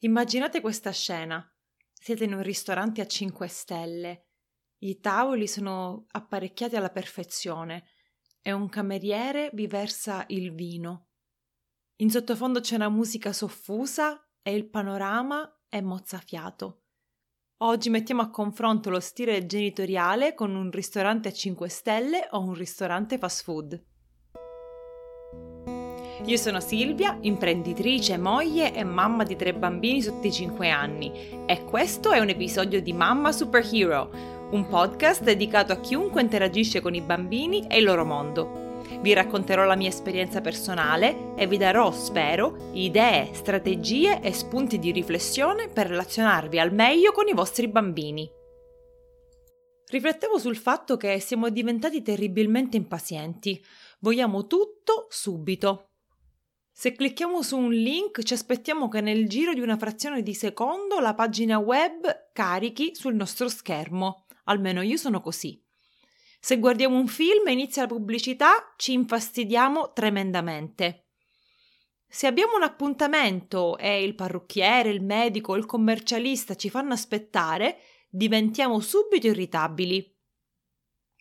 Immaginate questa scena. Siete in un ristorante a 5 stelle. I tavoli sono apparecchiati alla perfezione e un cameriere vi versa il vino. In sottofondo c'è una musica soffusa e il panorama è mozzafiato. Oggi mettiamo a confronto lo stile genitoriale con un ristorante a 5 stelle o un ristorante fast food. Io sono Silvia, imprenditrice, moglie e mamma di tre bambini sotto i 5 anni e questo è un episodio di Mamma Superhero, un podcast dedicato a chiunque interagisce con i bambini e il loro mondo. Vi racconterò la mia esperienza personale e vi darò, spero, idee, strategie e spunti di riflessione per relazionarvi al meglio con i vostri bambini. Riflettevo sul fatto che siamo diventati terribilmente impazienti. Vogliamo tutto subito. Se clicchiamo su un link ci aspettiamo che nel giro di una frazione di secondo la pagina web carichi sul nostro schermo. Almeno io sono così. Se guardiamo un film e inizia la pubblicità ci infastidiamo tremendamente. Se abbiamo un appuntamento e il parrucchiere, il medico o il commercialista ci fanno aspettare, diventiamo subito irritabili.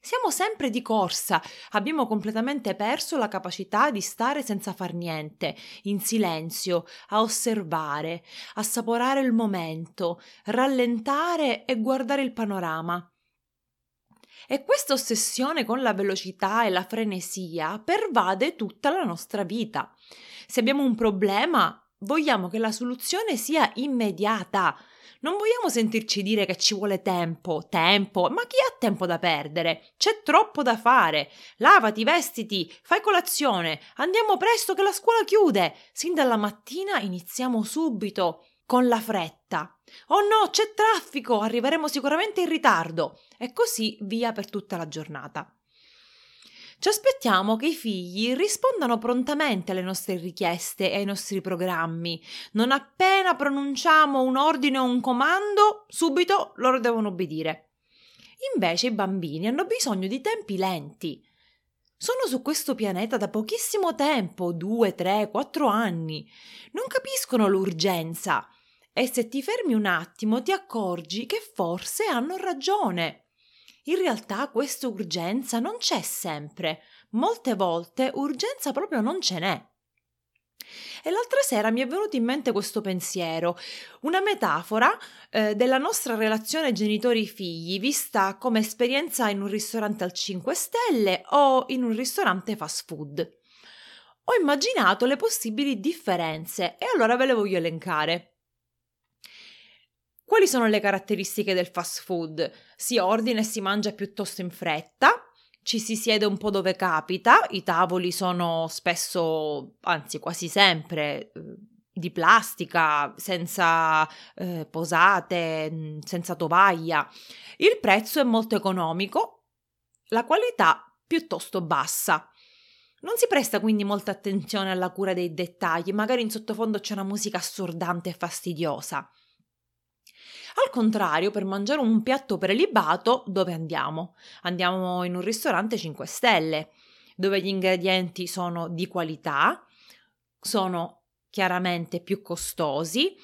Siamo sempre di corsa, abbiamo completamente perso la capacità di stare senza far niente, in silenzio, a osservare, assaporare il momento, rallentare e guardare il panorama. E questa ossessione con la velocità e la frenesia pervade tutta la nostra vita. Se abbiamo un problema, vogliamo che la soluzione sia immediata, non vogliamo sentirci dire che ci vuole tempo, tempo, ma chi ha tempo da perdere? C'è troppo da fare. Lavati, vestiti, fai colazione, andiamo presto che la scuola chiude. Sin dalla mattina iniziamo subito, con la fretta. Oh no, c'è traffico, arriveremo sicuramente in ritardo. E così via per tutta la giornata. Ci aspettiamo che i figli rispondano prontamente alle nostre richieste e ai nostri programmi. Non appena pronunciamo un ordine o un comando, subito loro devono obbedire. Invece i bambini hanno bisogno di tempi lenti. Sono su questo pianeta da pochissimo tempo, due, tre, quattro anni. Non capiscono l'urgenza. E se ti fermi un attimo ti accorgi che forse hanno ragione. In realtà questa urgenza non c'è sempre, molte volte urgenza proprio non ce n'è. E l'altra sera mi è venuto in mente questo pensiero, una metafora eh, della nostra relazione genitori-figli vista come esperienza in un ristorante al 5 stelle o in un ristorante fast food. Ho immaginato le possibili differenze e allora ve le voglio elencare. Quali sono le caratteristiche del fast food? Si ordina e si mangia piuttosto in fretta, ci si siede un po' dove capita, i tavoli sono spesso, anzi quasi sempre, eh, di plastica, senza eh, posate, mm, senza tovaglia. Il prezzo è molto economico, la qualità piuttosto bassa. Non si presta quindi molta attenzione alla cura dei dettagli, magari in sottofondo c'è una musica assordante e fastidiosa. Al contrario, per mangiare un piatto prelibato, dove andiamo? Andiamo in un ristorante 5 stelle, dove gli ingredienti sono di qualità, sono chiaramente più costosi,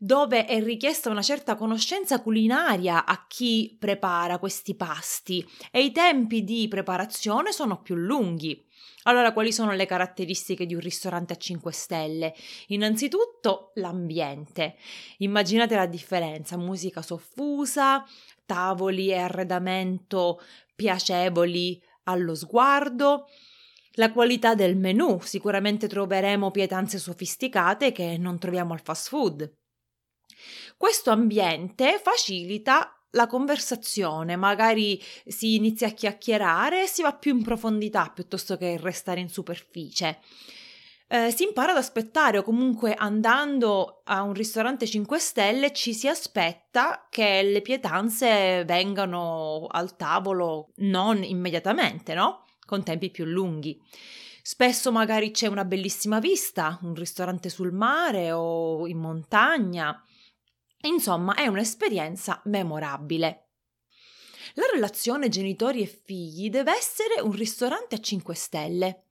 dove è richiesta una certa conoscenza culinaria a chi prepara questi pasti e i tempi di preparazione sono più lunghi. Allora, quali sono le caratteristiche di un ristorante a 5 stelle? Innanzitutto l'ambiente. Immaginate la differenza, musica soffusa, tavoli e arredamento piacevoli allo sguardo, la qualità del menù, sicuramente troveremo pietanze sofisticate che non troviamo al fast food. Questo ambiente facilita la conversazione, magari si inizia a chiacchierare e si va più in profondità piuttosto che restare in superficie. Eh, si impara ad aspettare o comunque andando a un ristorante 5 stelle ci si aspetta che le pietanze vengano al tavolo non immediatamente, no? Con tempi più lunghi. Spesso magari c'è una bellissima vista, un ristorante sul mare o in montagna Insomma, è un'esperienza memorabile. La relazione genitori e figli deve essere un ristorante a 5 stelle.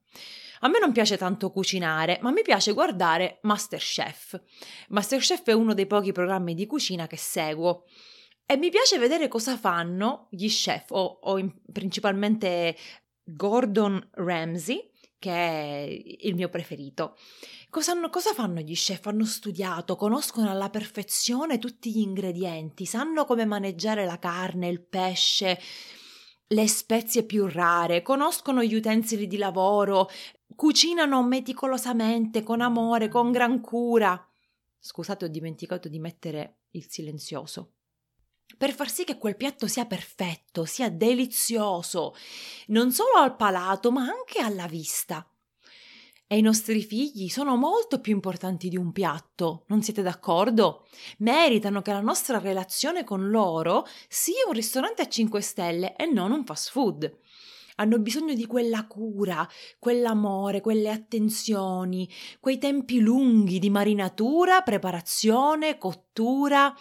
A me non piace tanto cucinare, ma mi piace guardare Masterchef. Masterchef è uno dei pochi programmi di cucina che seguo. E mi piace vedere cosa fanno gli chef, o, o in, principalmente Gordon Ramsay, che è il mio preferito. Cosa, cosa, fanno gli chef? Hanno studiato, conoscono alla perfezione tutti gli ingredienti, sanno come maneggiare la carne, il pesce, le spezie più rare, conoscono gli utensili di lavoro, cucinano meticolosamente, con amore, con gran cura. Scusate, ho dimenticato di mettere il silenzioso per far sì che quel piatto sia perfetto, sia delizioso, non solo al palato, ma anche alla vista. E i nostri figli sono molto più importanti di un piatto, non siete d'accordo? Meritano che la nostra relazione con loro sia un ristorante a 5 stelle e non un fast food. Hanno bisogno di quella cura, quell'amore, quelle attenzioni, quei tempi lunghi di marinatura, preparazione, cottura.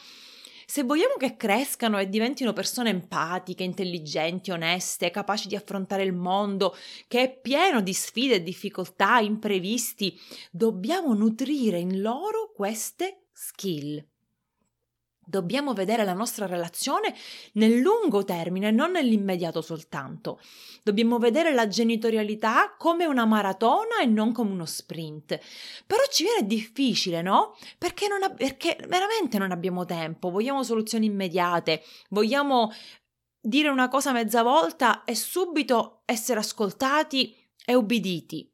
Se vogliamo che crescano e diventino persone empatiche, intelligenti, oneste, capaci di affrontare il mondo, che è pieno di sfide e difficoltà, imprevisti, dobbiamo nutrire in loro queste skill. Dobbiamo vedere la nostra relazione nel lungo termine, non nell'immediato soltanto. Dobbiamo vedere la genitorialità come una maratona e non come uno sprint. Però ci viene difficile, no? Perché, non perché veramente non abbiamo tempo, vogliamo soluzioni immediate, vogliamo dire una cosa mezza volta e subito essere ascoltati e ubbiditi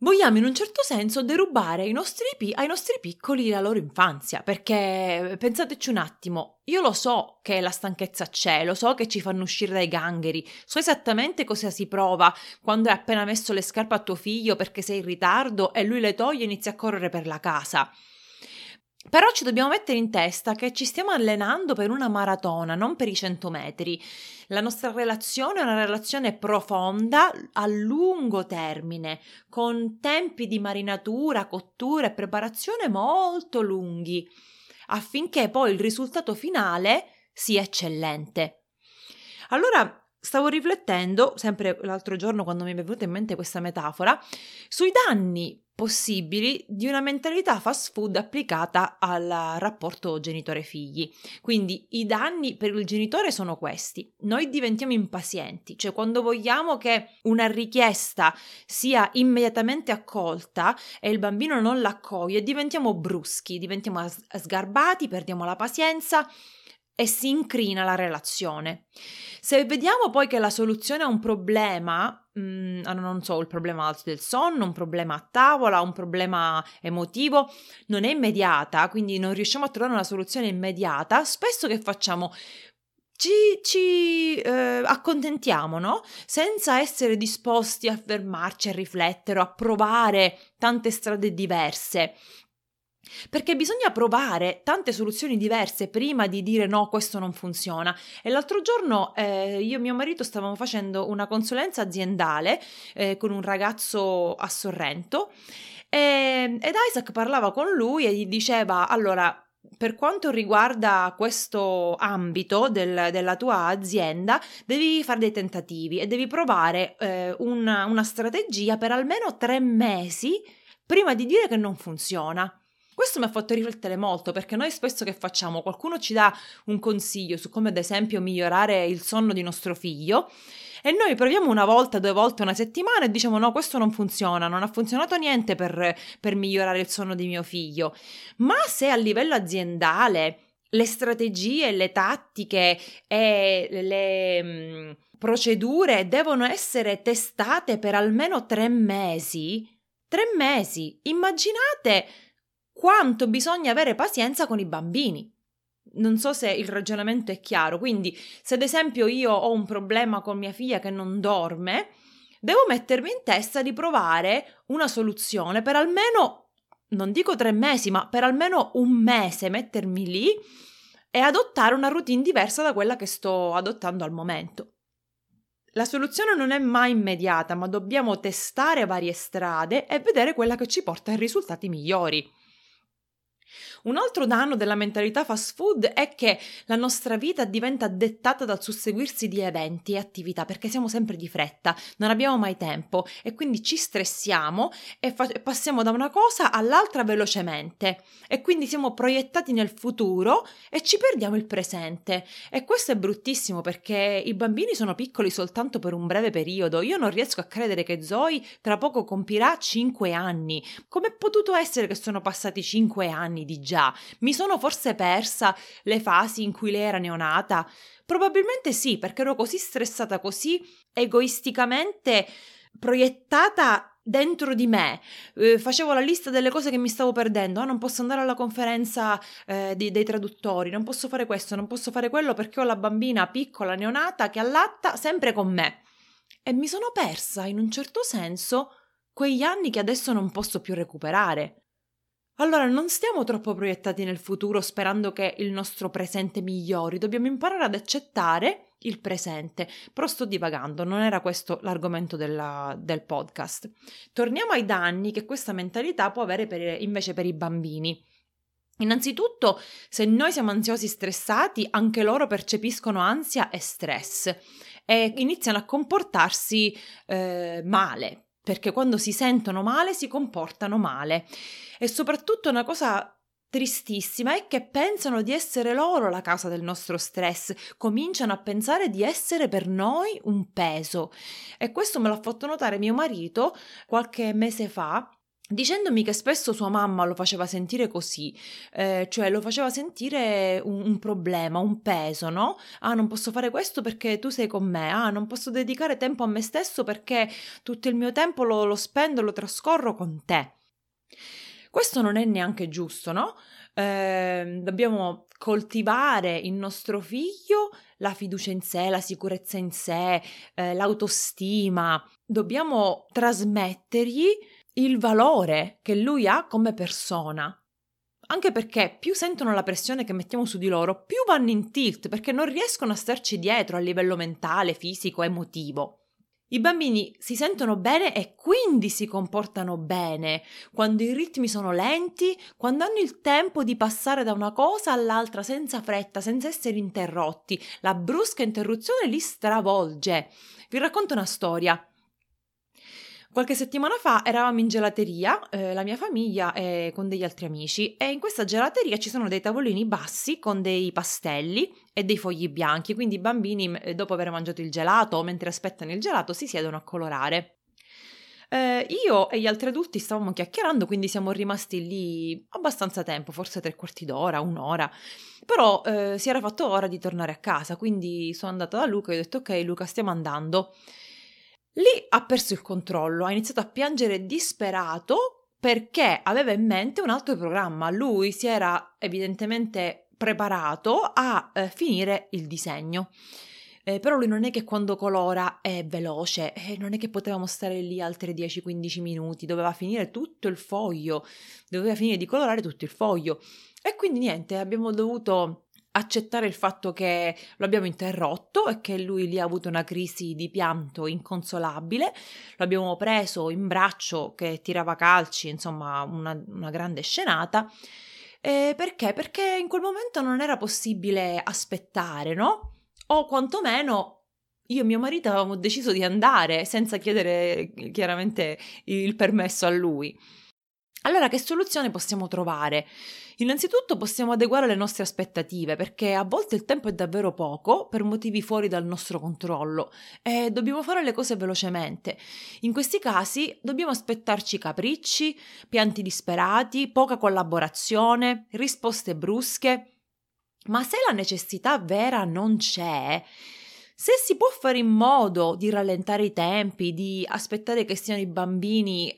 vogliamo in un certo senso derubare ai nostri, ai nostri, piccoli la loro infanzia, perché pensateci un attimo, io lo so che la stanchezza c'è, lo so che ci fanno uscire dai gangheri, so esattamente cosa si prova quando hai appena messo le scarpe a tuo figlio perché sei in ritardo e lui le toglie e inizia a correre per la casa. Però ci dobbiamo mettere in testa che ci stiamo allenando per una maratona, non per i 100 metri. La nostra relazione è una relazione profonda a lungo termine, con tempi di marinatura, cottura e preparazione molto lunghi, affinché poi il risultato finale sia eccellente. Allora, Stavo riflettendo, sempre l'altro giorno quando mi è venuta in mente questa metafora, sui danni possibili di una mentalità fast food applicata al rapporto genitore-figli. Quindi i danni per il genitore sono questi. Noi diventiamo impazienti, cioè quando vogliamo che una richiesta sia immediatamente accolta e il bambino non l'accoglie, diventiamo bruschi, diventiamo sgarbati, perdiamo la pazienza e si incrina la relazione. Se vediamo poi che la soluzione a un problema, mh, mm, non so, il problema del sonno, un problema a tavola, un problema emotivo, non è immediata, quindi non riusciamo a trovare una soluzione immediata, spesso che facciamo? Ci, ci eh, accontentiamo, no? Senza essere disposti a fermarci, a riflettere, a provare tante strade diverse. Perché bisogna provare tante soluzioni diverse prima di dire no, questo non funziona. E l'altro giorno eh, io e mio marito stavamo facendo una consulenza aziendale eh, con un ragazzo a Sorrento e, ed Isaac parlava con lui e gli diceva allora per quanto riguarda questo ambito del, della tua azienda, devi fare dei tentativi e devi provare eh, una, una strategia per almeno tre mesi prima di dire che non funziona. Questo mi ha fatto riflettere molto perché noi spesso che facciamo? Qualcuno ci dà un consiglio su come ad esempio migliorare il sonno di nostro figlio e noi proviamo una volta, due volte, una settimana e diciamo no, questo non funziona, non ha funzionato niente per, per migliorare il sonno di mio figlio. Ma se a livello aziendale le strategie, le tattiche e le mh, procedure devono essere testate per almeno tre mesi, tre mesi, immaginate quanto bisogna avere pazienza con i bambini. Non so se il ragionamento è chiaro, quindi se ad esempio io ho un problema con mia figlia che non dorme, devo mettermi in testa di provare una soluzione per almeno, non dico tre mesi, ma per almeno un mese mettermi lì e adottare una routine diversa da quella che sto adottando al momento. La soluzione non è mai immediata, ma dobbiamo testare varie strade e vedere quella che ci porta ai risultati migliori. Un altro danno della mentalità fast food è che la nostra vita diventa dettata dal susseguirsi di eventi e attività perché siamo sempre di fretta, non abbiamo mai tempo e quindi ci stressiamo e fa- passiamo da una cosa all'altra velocemente e quindi siamo proiettati nel futuro e ci perdiamo il presente. E questo è bruttissimo perché i bambini sono piccoli soltanto per un breve periodo. Io non riesco a credere che Zoe tra poco compirà 5 anni. Com'è potuto essere che sono passati 5 anni di già? Mi sono forse persa le fasi in cui lei era neonata? Probabilmente sì, perché ero così stressata, così egoisticamente proiettata dentro di me, eh, facevo la lista delle cose che mi stavo perdendo, ah, non posso andare alla conferenza eh, di, dei traduttori, non posso fare questo, non posso fare quello perché ho la bambina piccola neonata che allatta sempre con me. E mi sono persa, in un certo senso, quegli anni che adesso non posso più recuperare. Allora non stiamo troppo proiettati nel futuro sperando che il nostro presente migliori, dobbiamo imparare ad accettare il presente. Però sto divagando, non era questo l'argomento della, del podcast. Torniamo ai danni che questa mentalità può avere per, invece per i bambini. Innanzitutto, se noi siamo ansiosi stressati, anche loro percepiscono ansia e stress e iniziano a comportarsi eh, male, perché quando si sentono male si comportano male. E soprattutto una cosa tristissima è che pensano di essere loro la causa del nostro stress, cominciano a pensare di essere per noi un peso. E questo me l'ha fatto notare mio marito qualche mese fa dicendomi che spesso sua mamma lo faceva sentire così, eh, cioè lo faceva sentire un, un, problema, un peso, no? Ah, non posso fare questo perché tu sei con me, ah, non posso dedicare tempo a me stesso perché tutto il mio tempo lo, lo spendo, lo trascorro con te. Questo non è neanche giusto, no? Eh, dobbiamo coltivare in nostro figlio la fiducia in sé, la sicurezza in sé, eh, l'autostima. Dobbiamo trasmettergli il valore che lui ha come persona. Anche perché più sentono la pressione che mettiamo su di loro, più vanno in tilt perché non riescono a starci dietro a livello mentale, fisico, emotivo. I bambini si sentono bene e quindi si comportano bene quando i ritmi sono lenti, quando hanno il tempo di passare da una cosa all'altra senza fretta, senza essere interrotti. La brusca interruzione li stravolge. Vi racconto una storia. Qualche settimana fa eravamo in gelateria, eh, la mia famiglia e con degli altri amici e in questa gelateria ci sono dei tavolini bassi con dei pastelli e dei fogli bianchi, quindi i bambini eh, dopo aver mangiato il gelato o mentre aspettano il gelato si siedono a colorare. Eh, io e gli altri adulti stavamo chiacchierando, quindi siamo rimasti lì abbastanza tempo, forse tre quarti d'ora, un'ora. Però eh, si era fatto ora di tornare a casa, quindi sono andata da Luca e ho detto ok Luca stiamo andando. Lì ha perso il controllo, ha iniziato a piangere disperato perché aveva in mente un altro programma. Lui si era evidentemente preparato a eh, finire il disegno. Eh, però lui non è che quando colora è veloce, eh, non è che potevamo stare lì altri 10-15 minuti, doveva finire tutto il foglio, doveva finire di colorare tutto il foglio. E quindi niente, abbiamo dovuto accettare il fatto che lo abbiamo interrotto e che lui lì ha avuto una crisi di pianto inconsolabile, lo abbiamo preso in braccio che tirava calci, insomma una, una grande scenata. Eh, perché? Perché in quel momento non era possibile aspettare, no? O quantomeno io e mio marito avevamo deciso di andare senza chiedere chiaramente il permesso a lui. Allora, che soluzione possiamo trovare? Innanzitutto possiamo adeguare le nostre aspettative perché a volte il tempo è davvero poco per motivi fuori dal nostro controllo e dobbiamo fare le cose velocemente. In questi casi dobbiamo aspettarci capricci, pianti disperati, poca collaborazione, risposte brusche. Ma se la necessità vera non c'è, se si può fare in modo di rallentare i tempi, di aspettare che siano i bambini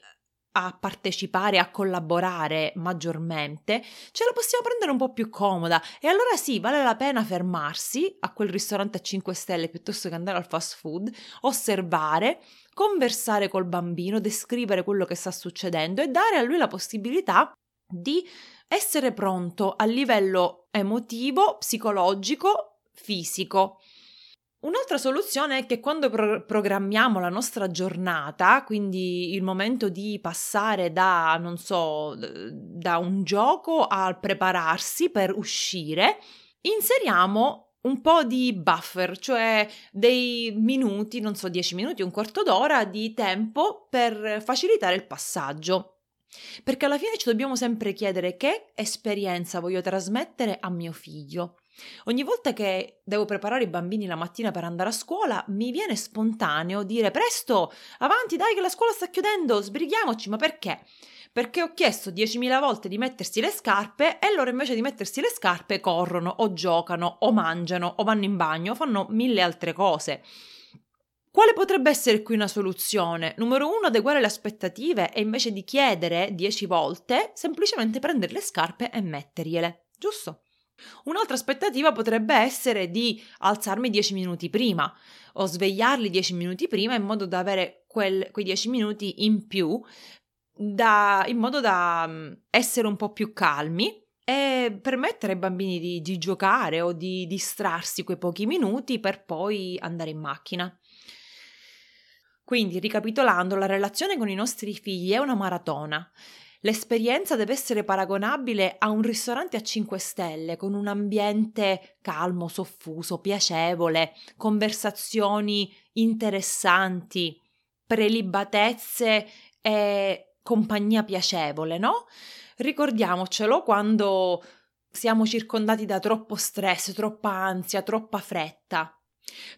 a partecipare, a collaborare maggiormente, ce la possiamo prendere un po' più comoda e allora sì, vale la pena fermarsi a quel ristorante a 5 stelle piuttosto che andare al fast food, osservare, conversare col bambino, descrivere quello che sta succedendo e dare a lui la possibilità di essere pronto a livello emotivo, psicologico, fisico. Un'altra soluzione è che quando pro- programmiamo la nostra giornata, quindi il momento di passare da, non so, da un gioco al prepararsi per uscire, inseriamo un po' di buffer, cioè dei minuti, non so, 10 minuti, un quarto d'ora di tempo per facilitare il passaggio. Perché alla fine ci dobbiamo sempre chiedere che esperienza voglio trasmettere a mio figlio. Ogni volta che devo preparare i bambini la mattina per andare a scuola, mi viene spontaneo dire presto, avanti, dai che la scuola sta chiudendo, sbrighiamoci, ma perché? Perché ho chiesto 10.000 volte di mettersi le scarpe e loro invece di mettersi le scarpe corrono o giocano o mangiano o vanno in bagno o fanno mille altre cose. Quale potrebbe essere qui una soluzione? Numero uno, adeguare le aspettative e invece di chiedere 10 volte, semplicemente prendere le scarpe e mettergliele, giusto? Un'altra aspettativa potrebbe essere di alzarmi 10 minuti prima o svegliarli 10 minuti prima in modo da avere quel, quei 10 minuti in più, da, in modo da mm, essere un po' più calmi e permettere ai bambini di, di giocare o di distrarsi quei pochi minuti per poi andare in macchina. Quindi, ricapitolando, la relazione con i nostri figli è una maratona. L'esperienza deve essere paragonabile a un ristorante a 5 stelle, con un ambiente calmo, soffuso, piacevole, conversazioni interessanti, prelibatezze e compagnia piacevole, no? Ricordiamocelo quando siamo circondati da troppo stress, troppa ansia, troppa fretta.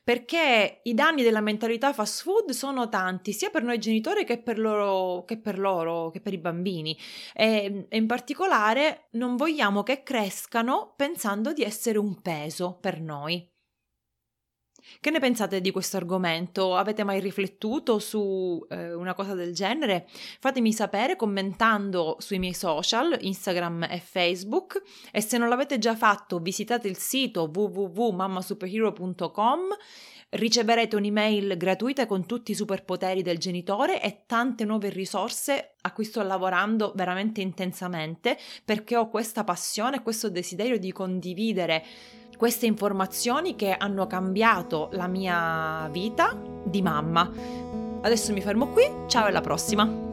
Perché i danni della mentalità fast food sono tanti, sia per noi genitori che per loro, che per, loro, che per i bambini. E, e in particolare non vogliamo che crescano pensando di essere un peso per noi. Che ne pensate di questo argomento? Avete mai riflettuto su eh, una cosa del genere? Fatemi sapere commentando sui miei social, Instagram e Facebook e se non l'avete già fatto visitate il sito www.mammasuperhero.com riceverete un'email gratuita con tutti i superpoteri del genitore e tante nuove risorse a cui sto lavorando veramente intensamente perché ho questa passione, questo desiderio di condividere queste informazioni che hanno cambiato la mia vita di mamma. Adesso mi fermo qui, ciao e alla prossima!